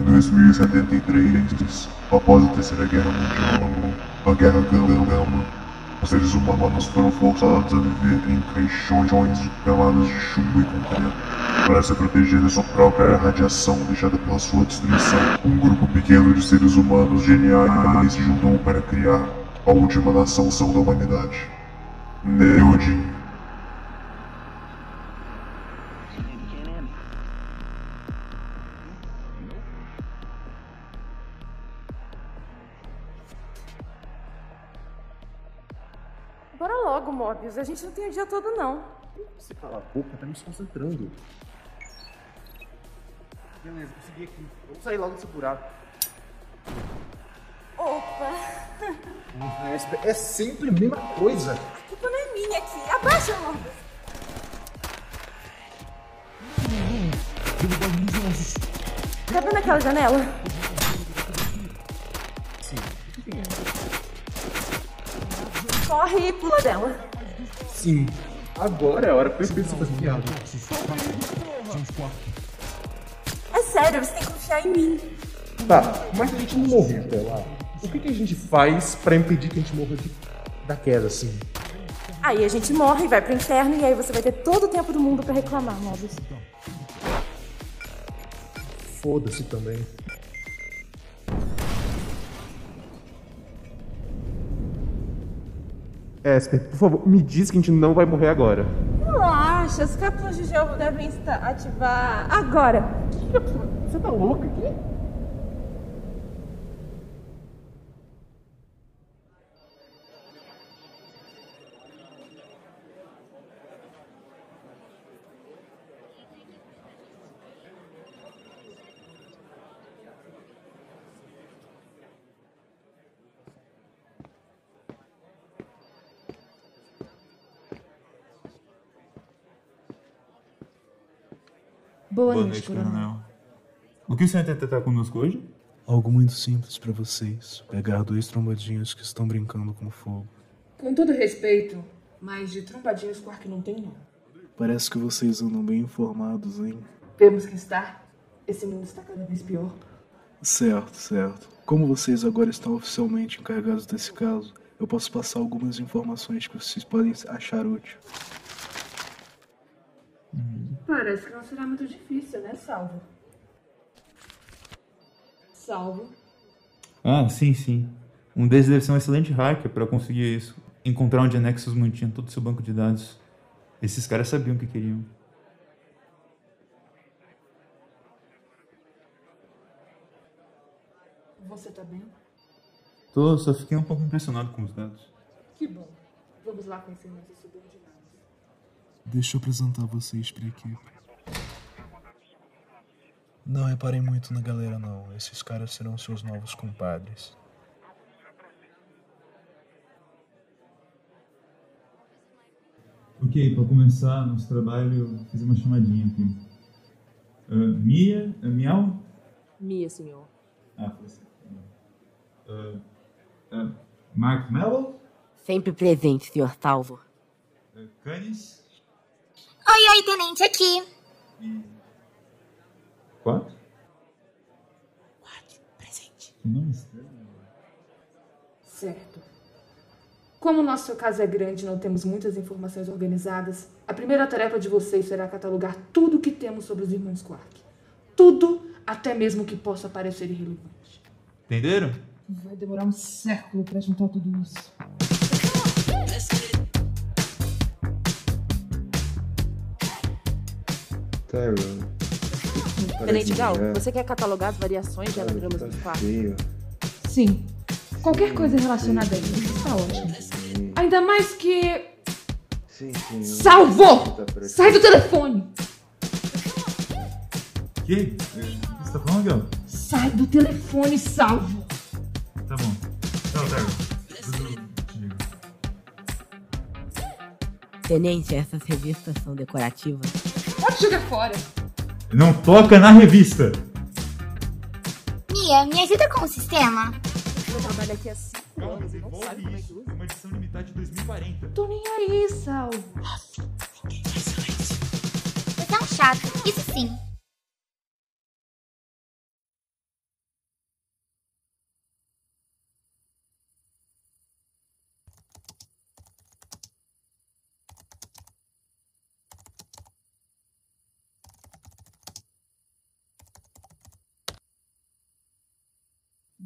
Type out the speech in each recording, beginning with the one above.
Em 2073, após a Terceira Guerra Mundial, a Guerra Gama, os seres humanos foram forçados a viver em caixões de camadas de chumbo e concreto para se proteger da sua própria radiação deixada pela sua destruição. Um grupo pequeno de seres humanos geniais se juntou para criar a última nação da humanidade. Neodin. Bora logo, Mobius. A gente não tem o dia todo, não. Você cala a boca, tá me desconcentrando. Beleza, consegui aqui. Vamos sair logo desse buraco. Opa! É, é sempre a mesma coisa. A culpa não é minha aqui. Abaixa, Mobius. Tá vendo aquela janela? Corre e pula dela. Sim. Agora é a hora perfeita pra fazer piada. É sério, você tem que confiar em mim. Tá, mas a gente não morreu até lá. O que, que a gente faz pra impedir que a gente morra de... da queda, assim? Aí a gente morre, vai pro inferno e aí você vai ter todo o tempo do mundo pra reclamar, Mobius. Foda-se também. Esper, por favor, me diz que a gente não vai morrer agora. Relaxa, as cápsulas de gel devem estar ativar agora. Você tá louca aqui? Boa, Boa noite, coronel. O que o senhor tenta tratar conosco hoje? Algo muito simples pra vocês. Pegar dois trombadinhos que estão brincando com fogo. Com todo respeito, mas de trombadinhos Quark não tem não. Parece que vocês andam bem informados, hein? Temos que estar. Esse mundo está cada vez pior. Certo, certo. Como vocês agora estão oficialmente encarregados desse caso, eu posso passar algumas informações que vocês podem achar útil. Parece que não será muito difícil, né, Salvo? Salvo. Ah, sim, sim. Um deles deve ser um excelente hacker para conseguir isso. Encontrar onde a Nexus mantinha todo o seu banco de dados. Esses caras sabiam o que queriam. Você tá bem? Tô, só fiquei um pouco impressionado com os dados. Que bom. Vamos lá conhecer nossos subordinados. Deixa eu apresentar vocês pra equipe. Não reparem muito na galera, não. Esses caras serão seus novos compadres. Ok, para começar nosso trabalho, vou fazer uma chamadinha aqui. Ah, Mia? Uh, Miau? Mia, senhor. Ah, foi assim. Uh, uh, Mark Mello? Sempre presente, senhor Salvo. Uh, Canis? Oi, oi, tenente, aqui. E... Quatro? Quatro, presente. Que nome estranho. Certo. Como o nosso caso é grande e não temos muitas informações organizadas, a primeira tarefa de vocês será catalogar tudo o que temos sobre os irmãos Quark. Tudo, até mesmo que possa parecer irrelevante. Entenderam? Vai demorar um século para juntar tudo isso. Tenente Gal, você quer catalogar as variações de anagramas tá do quarto? feio. Sim. Qualquer coisa relacionada a isso está ótimo. Ainda mais que. Sim, sim. eu- Salvo! Tá. Sai do telefone! Que? O que você tá falando, Gal? Sai do telefone, salvo! Tá bom. Tchau, Tyron. Te ligo. Tenente, essas revistas são decorativas. Jogar fora! Não toca na revista! Mia, me ajuda com o sistema? Eu trabalho aqui há cinco Calma, anos. Não sabe como é que usa. É uma edição limitada de 2040. Tô nem aí, salvo! Você é um chato, isso sim.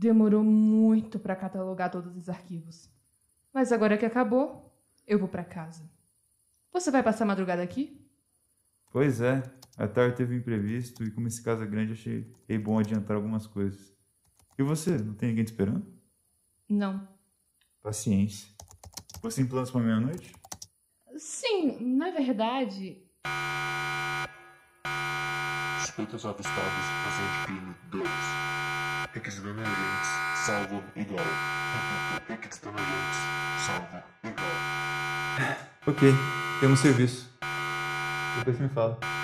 Demorou muito para catalogar todos os arquivos. Mas agora que acabou, eu vou para casa. Você vai passar a madrugada aqui? Pois é. A tarde teve um imprevisto e como esse caso é grande, achei bom adiantar algumas coisas. E você? Não tem ninguém te esperando? Não. Paciência. Você tem planos para meia-noite? Sim, na verdade. Suspeitos avistados, presente pino 2. Pique do Dona salvo igual. Pique de Dona Jules, salvo igual. Ok, temos serviço. Depois me fala.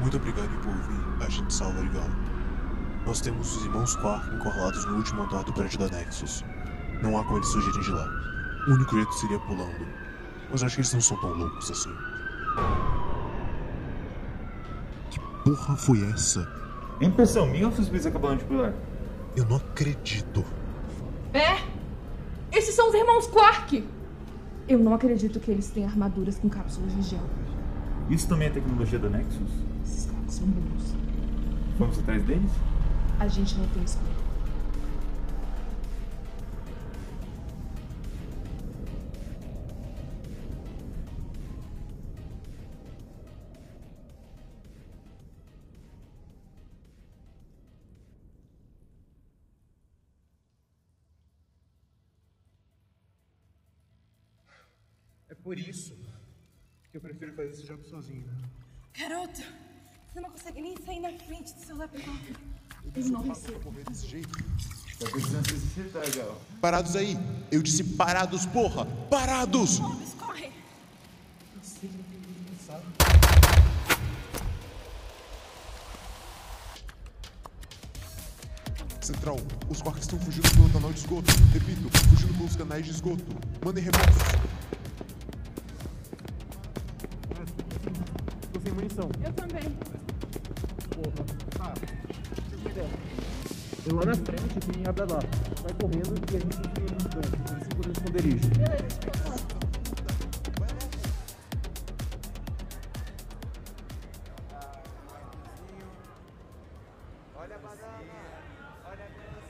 Muito obrigado por ouvir, agente Salvador. Nós temos os irmãos Quark encurralados no último andar do prédio da Nexus. Não há como eles fugirem de lá. O único jeito seria pulando. Mas acho que eles não são tão loucos assim. Que porra foi essa? É impressão minha ou suspeitos acabaram de pular? Eu não acredito. É? Esses são os irmãos Quark! Eu não acredito que eles têm armaduras com cápsulas de gel. Isso também é tecnologia da Nexus? São bons. Vamos atrás deles? A gente não tem escolha. É por isso que eu prefiro fazer esse jogo sozinho. Garoto, você não consegue nem sair na frente do seu laptop. Eu não jeito. Tá precisando se Gal. Parados aí! Eu disse parados, porra! Parados! Vamos, corre! Central, os Quarks estão fugindo pelo canal de esgoto. Repito, fugindo pelos canais de esgoto. Mandem reforços. Munição. Eu também. Porra. Ah, eu ideia. Eu lá na frente tem a lá. Vai correndo e a gente tem munição. A gente segura o esconderijo.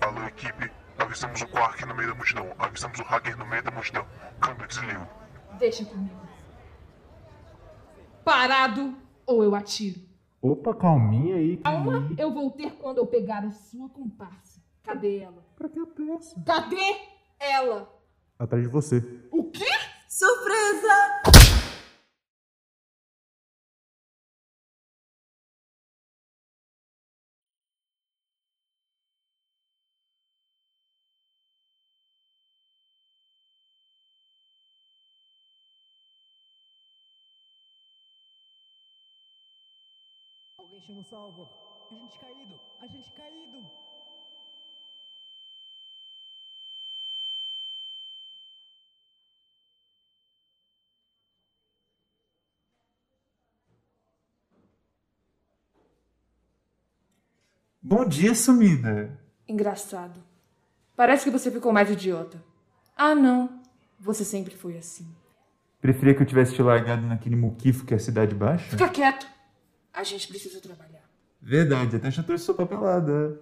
Alô, equipe. Avistamos o Quark no meio da multidão. Avistamos o Hacker no meio da multidão. Câmbio desligo. Deixa comigo. Parado ou eu atiro. Opa, calminha aí. Calma, eu vou ter quando eu pegar a sua comparsa. Cadê ela? Pra que a pressa? Cadê ela? Atrás de você. O quê? Surpresa! Alguém chama o salvo. A gente caído! A gente caído! Bom dia, sumida. Engraçado. Parece que você ficou mais idiota. Ah, não. Você sempre foi assim. Preferia que eu tivesse te largado naquele muquifo que é a Cidade Baixa? Fica quieto. A gente precisa trabalhar. Verdade, até já trouxe sua papelada.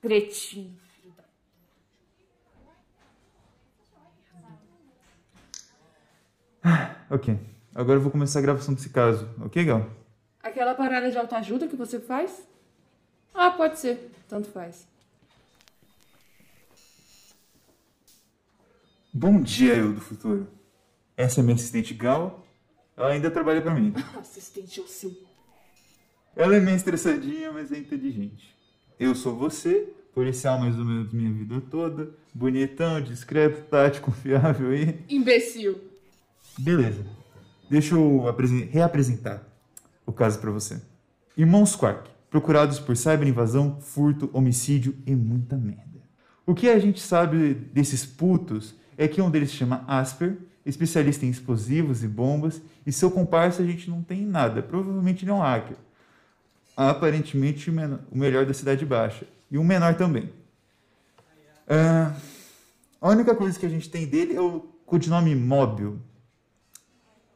Cretino. filho da- Ok, agora eu vou começar a gravação desse caso, ok, Gal? Aquela parada de autoajuda que você faz? Ah, pode ser. Tanto faz. Bom dia, eu do futuro. Essa é minha assistente Gal. Ela ainda trabalha pra mim. Assistente ao seu. Ela é meio estressadinha, mas é inteligente. Eu sou você, policial mais ou menos minha vida toda. Bonitão, discreto, tático, confiável e. Imbecil. Beleza. Deixa eu apresen- reapresentar o caso pra você. Irmãos Quark, procurados por cyberinvasão, furto, homicídio e muita merda. O que a gente sabe desses putos é que um deles se chama Asper, especialista em explosivos e bombas, e seu comparsa a gente não tem nada. Provavelmente ele é um hacker. Aparentemente o o melhor da Cidade Baixa. E um menor também. Ah, a única coisa que a gente tem dele é o codinome Móbil.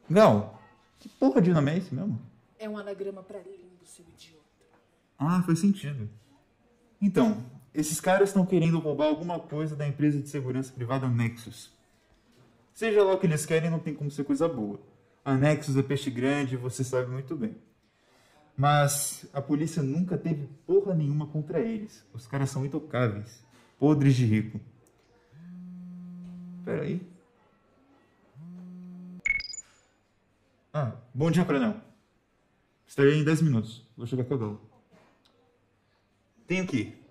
Gal, que porra de nome é esse mesmo? É um anagrama pra lindo, seu idiota. Ah, faz sentido. Então, esses caras estão querendo roubar alguma coisa da empresa de segurança privada Nexus. Seja lá o que eles querem, não tem como ser coisa boa. A Nexus é peixe grande, você sabe muito bem. Mas a polícia nunca teve porra nenhuma contra eles. Os caras são intocáveis. Podres de rico. Peraí. Ah, bom dia, coronel. Estarei em 10 minutos. Vou chegar com Gal. Tenho ir.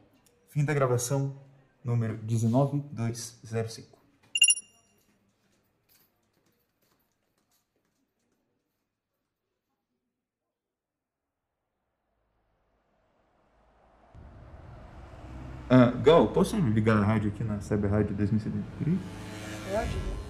Fim da gravação, número 19205. Ah, Gal, posso ligar a rádio aqui na Cyber Rádio 2073? Pode, né?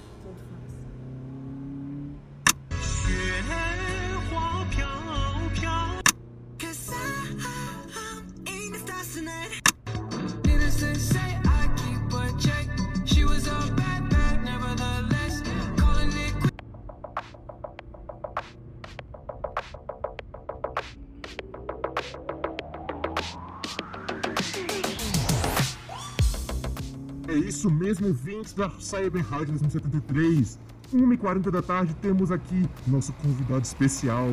Isso mesmo, ouvintes da Cyber Rádio 2073. 1h40 da tarde temos aqui nosso convidado especial.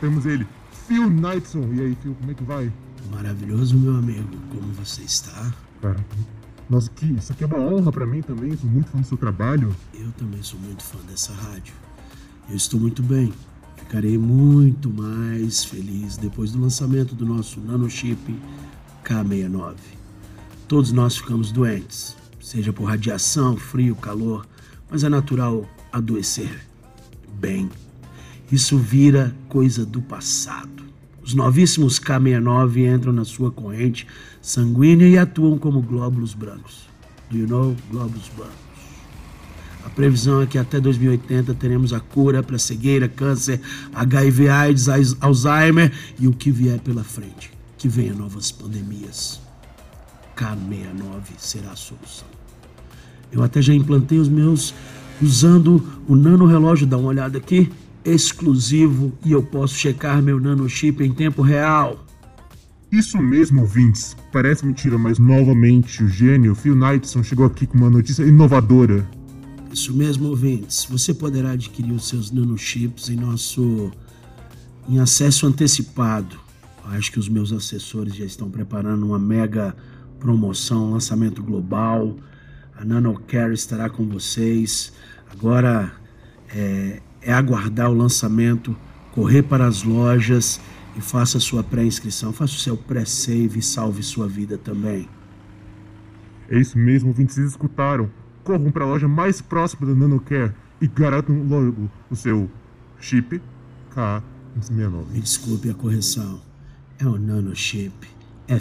Temos ele, Phil Knightson. E aí, Phil, como é que vai? Maravilhoso, meu amigo. Como você está? Cara, nossa, que, isso aqui é uma honra pra mim também. Sou muito fã do seu trabalho. Eu também sou muito fã dessa rádio. Eu estou muito bem. Ficarei muito mais feliz depois do lançamento do nosso nanochip K69. Todos nós ficamos doentes, seja por radiação, frio, calor, mas é natural adoecer. Bem, isso vira coisa do passado. Os novíssimos K69 entram na sua corrente sanguínea e atuam como glóbulos brancos. Do you know glóbulos brancos? A previsão é que até 2080 teremos a cura para cegueira, câncer, HIV, AIDS, Al- Alzheimer e o que vier pela frente. Que venha novas pandemias. K69 será a solução. Eu até já implantei os meus usando o nano relógio. Dá uma olhada aqui. Exclusivo e eu posso checar meu nanochip em tempo real. Isso mesmo, ouvintes. Parece mentira, mas novamente o gênio Phil Knightson chegou aqui com uma notícia inovadora. Isso mesmo, ouvintes. Você poderá adquirir os seus nanochips em nosso em acesso antecipado. Acho que os meus assessores já estão preparando uma mega promoção, lançamento global. A NanoCare estará com vocês. Agora é, é aguardar o lançamento, correr para as lojas e faça sua pré-inscrição. Faça o seu pré-save e salve sua vida também. É isso mesmo, ouvintes. Vocês escutaram. Corram para a loja mais próxima da NanoCare e garantam logo o seu chip K69. Me desculpe a correção. É o nanochip. É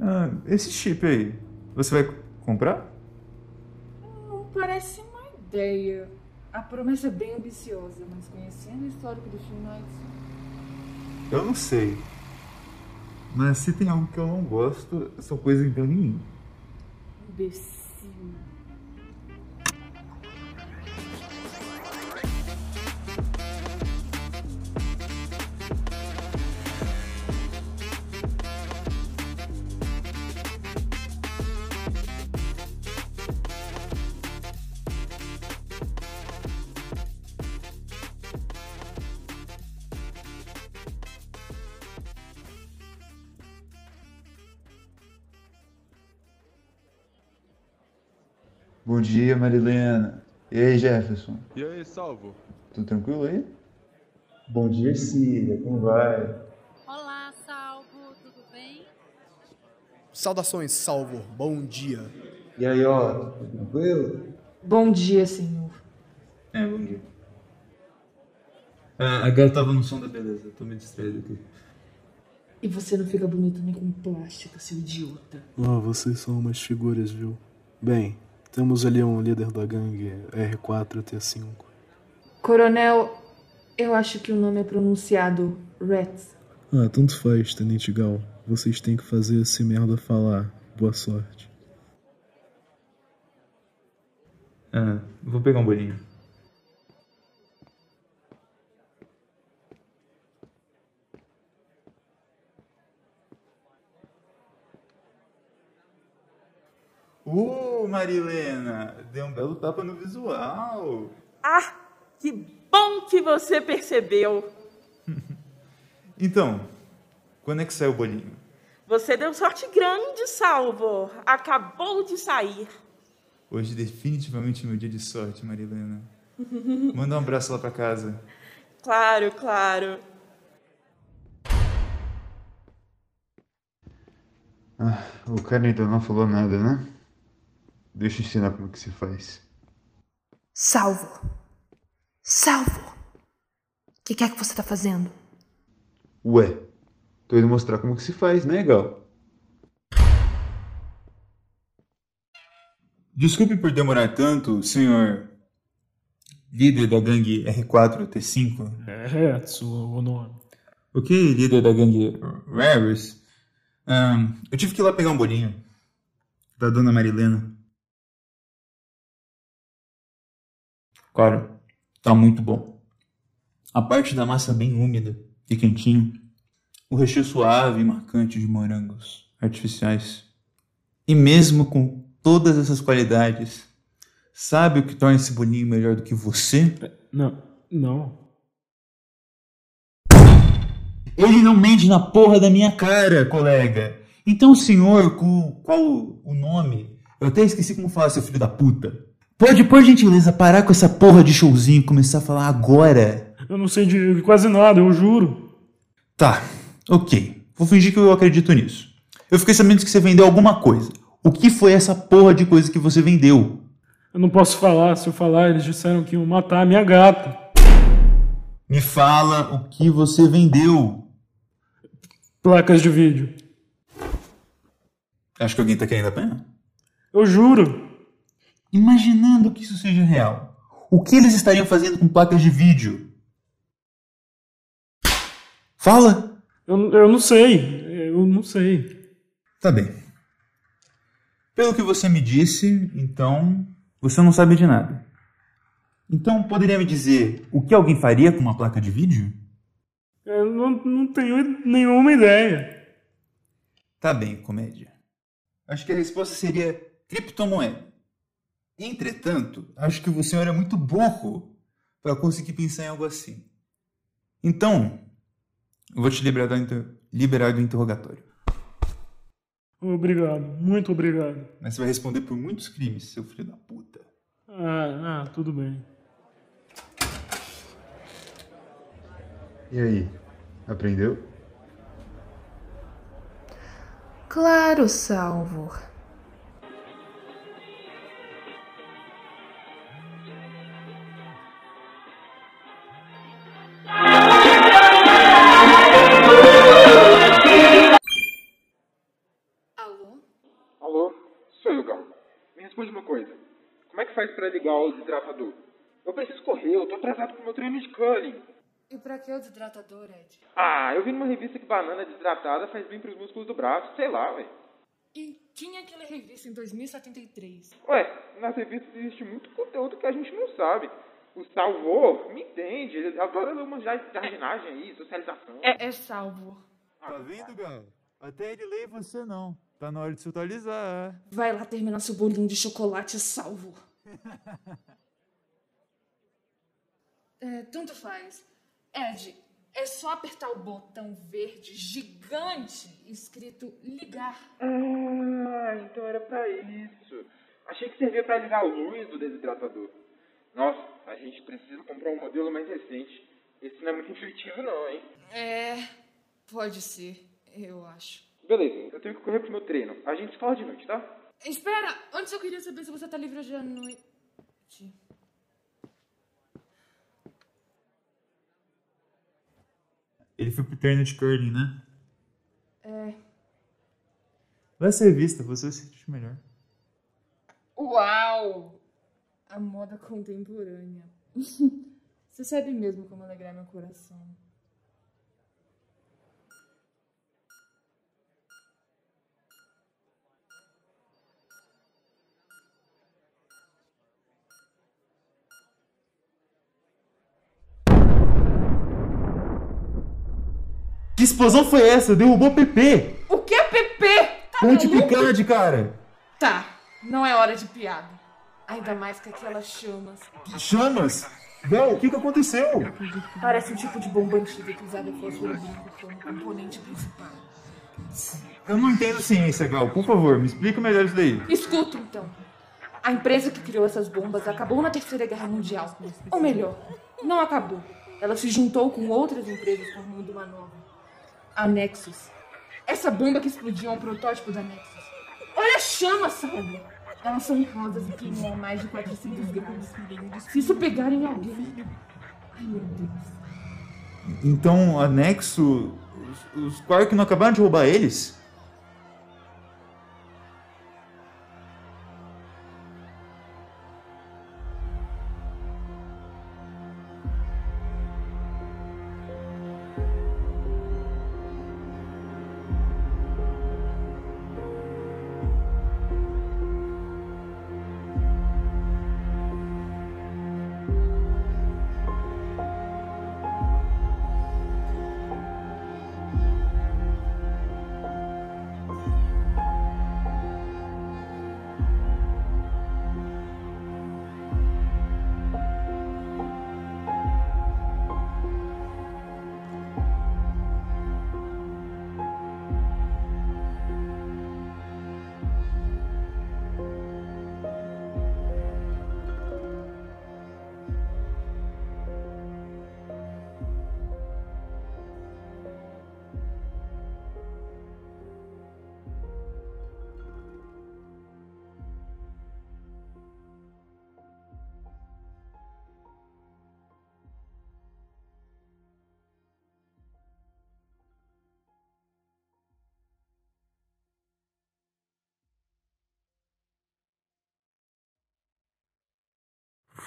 Ah, esse chip aí, você vai comprar? Não parece uma ideia. A promessa é bem ambiciosa, mas conhecendo o histórico do Phil Knightson... Eu não sei. Mas se tem algo que eu não gosto, são coisas em mim. Imbecil. Bom dia, Marilena. E aí, Jefferson? E aí, Salvo? Tudo tranquilo aí? Bom dia, Cília. Como vai? Olá, Salvo, tudo bem? Saudações, Salvo. Bom dia. E aí, ó, tudo tranquilo? Bom dia, senhor. É, bom dia. Ah, a gata tava no som da beleza, tô me distraído aqui. E você não fica bonito nem com plástica, seu idiota. Ah, vocês são umas figuras, viu? Bem, temos ali um líder da gangue R4T5. Coronel, eu acho que o nome é pronunciado Rats. Ah, tanto faz, Tenente Gal. Vocês têm que fazer esse merda falar. Boa sorte. Ah, vou pegar um bolinho. Uh, Marilena, deu um belo tapa no visual. Ah, que bom que você percebeu. Então, quando é que sai o bolinho? Você deu sorte grande, Salvo. Acabou de sair. Hoje definitivamente é meu dia de sorte, Marilena. Manda um abraço lá pra casa. Claro, claro. Ah, o cara ainda não falou nada, né? Deixa eu ensinar como que se faz. Salvo. Salvo. O que, que é que você tá fazendo? Ué, tô indo mostrar como que se faz, né, Gal? Desculpe por demorar tanto, senhor líder da gangue R4T5. É, Hetsu, o nome. Ok, líder da gangue Rares. Um, eu tive que ir lá pegar um bolinho da dona Marilena. Cara, tá muito bom. A parte da massa bem úmida e quentinho. O recheio suave e marcante de morangos artificiais. E mesmo com todas essas qualidades, sabe o que torna esse bolinho melhor do que você? Não, não. Ele não mente na porra da minha cara, colega. Então, senhor, com qual o nome? Eu até esqueci como falar, seu filho da puta. Pode, por gentileza, parar com essa porra de showzinho e começar a falar agora? Eu não sei de quase nada, eu juro. Tá, ok. Vou fingir que eu acredito nisso. Eu fiquei sabendo que você vendeu alguma coisa. O que foi essa porra de coisa que você vendeu? Eu não posso falar. Se eu falar, eles disseram que iam matar a minha gata. Me fala o que você vendeu. Placas de vídeo. Acho que alguém tá querendo apanhar. Eu juro. Imaginando que isso seja real, o que eles estariam fazendo com placas de vídeo? Fala! Eu, eu não sei. Eu não sei. Tá bem. Pelo que você me disse, então você não sabe de nada. Então poderia me dizer o que alguém faria com uma placa de vídeo? Eu não, não tenho nenhuma ideia. Tá bem, comédia. Acho que a resposta seria criptomoeda. Entretanto, acho que o senhor é muito burro para conseguir pensar em algo assim. Então, eu vou te liberar do, inter... liberar do interrogatório. Obrigado, muito obrigado. Mas você vai responder por muitos crimes, seu filho da puta. Ah, ah tudo bem. E aí, aprendeu? Claro, Salvo. Ligar o desidratador? Eu preciso correr, eu tô atrasado pro meu treino de curling. E pra que o desidratador, Ed? Ah, eu vi numa revista que banana desidratada faz bem pros músculos do braço, sei lá, ué. E quem é que lê revista em 2073? Ué, nas revistas existe muito conteúdo que a gente não sabe. O Salvor me entende, ele adora uma jardinagem aí, socialização. É, é salvo. Tá vendo, Gal? Até ele lê e você não. Tá na hora de se atualizar. Vai lá terminar seu bolinho de chocolate salvo. é, tanto faz. Ed, é só apertar o botão verde gigante escrito ligar. Ah, então era pra isso. Achei que servia pra ligar a luz do desidratador. Nossa, a gente precisa comprar um modelo mais recente. Esse não é muito intuitivo não, hein? É, pode ser, eu acho. Beleza, eu tenho que correr pro meu treino. A gente se fala de noite, tá? Espera, antes eu queria saber se você tá livre hoje à noite. Ele foi pro treino de curling, né? É. Vai essa revista, você vai se sentir melhor. Uau! A moda contemporânea. Você sabe mesmo como alegrar meu coração. Que explosão foi essa? Derrubou PP! O que é PP? Tá Ponte? Picard, cara! Tá, não é hora de piada. Ainda mais com aquelas chamas. Chamas? Gal, o que que aconteceu? Parece um tipo de bomba antiga que usava fósforo branco como componente principal. Eu não entendo ciência, Gal. Por favor, me explica melhor isso daí. Escuta então. A empresa que criou essas bombas acabou na Terceira Guerra Mundial. Ou melhor, não acabou. Ela se juntou com outras empresas formando uma nova. A Nexus. Essa bomba que explodiu é um protótipo da Nexus. Olha a chama, sabe? Elas são rosas e queimam mais de 400 graus. Se isso pegar em alguém... Ai, meu Deus. Então, anexo. Os, os Quark não acabaram de roubar eles?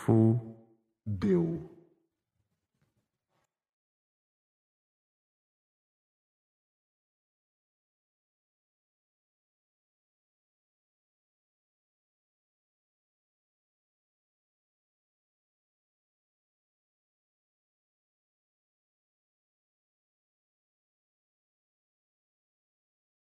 Fudeu.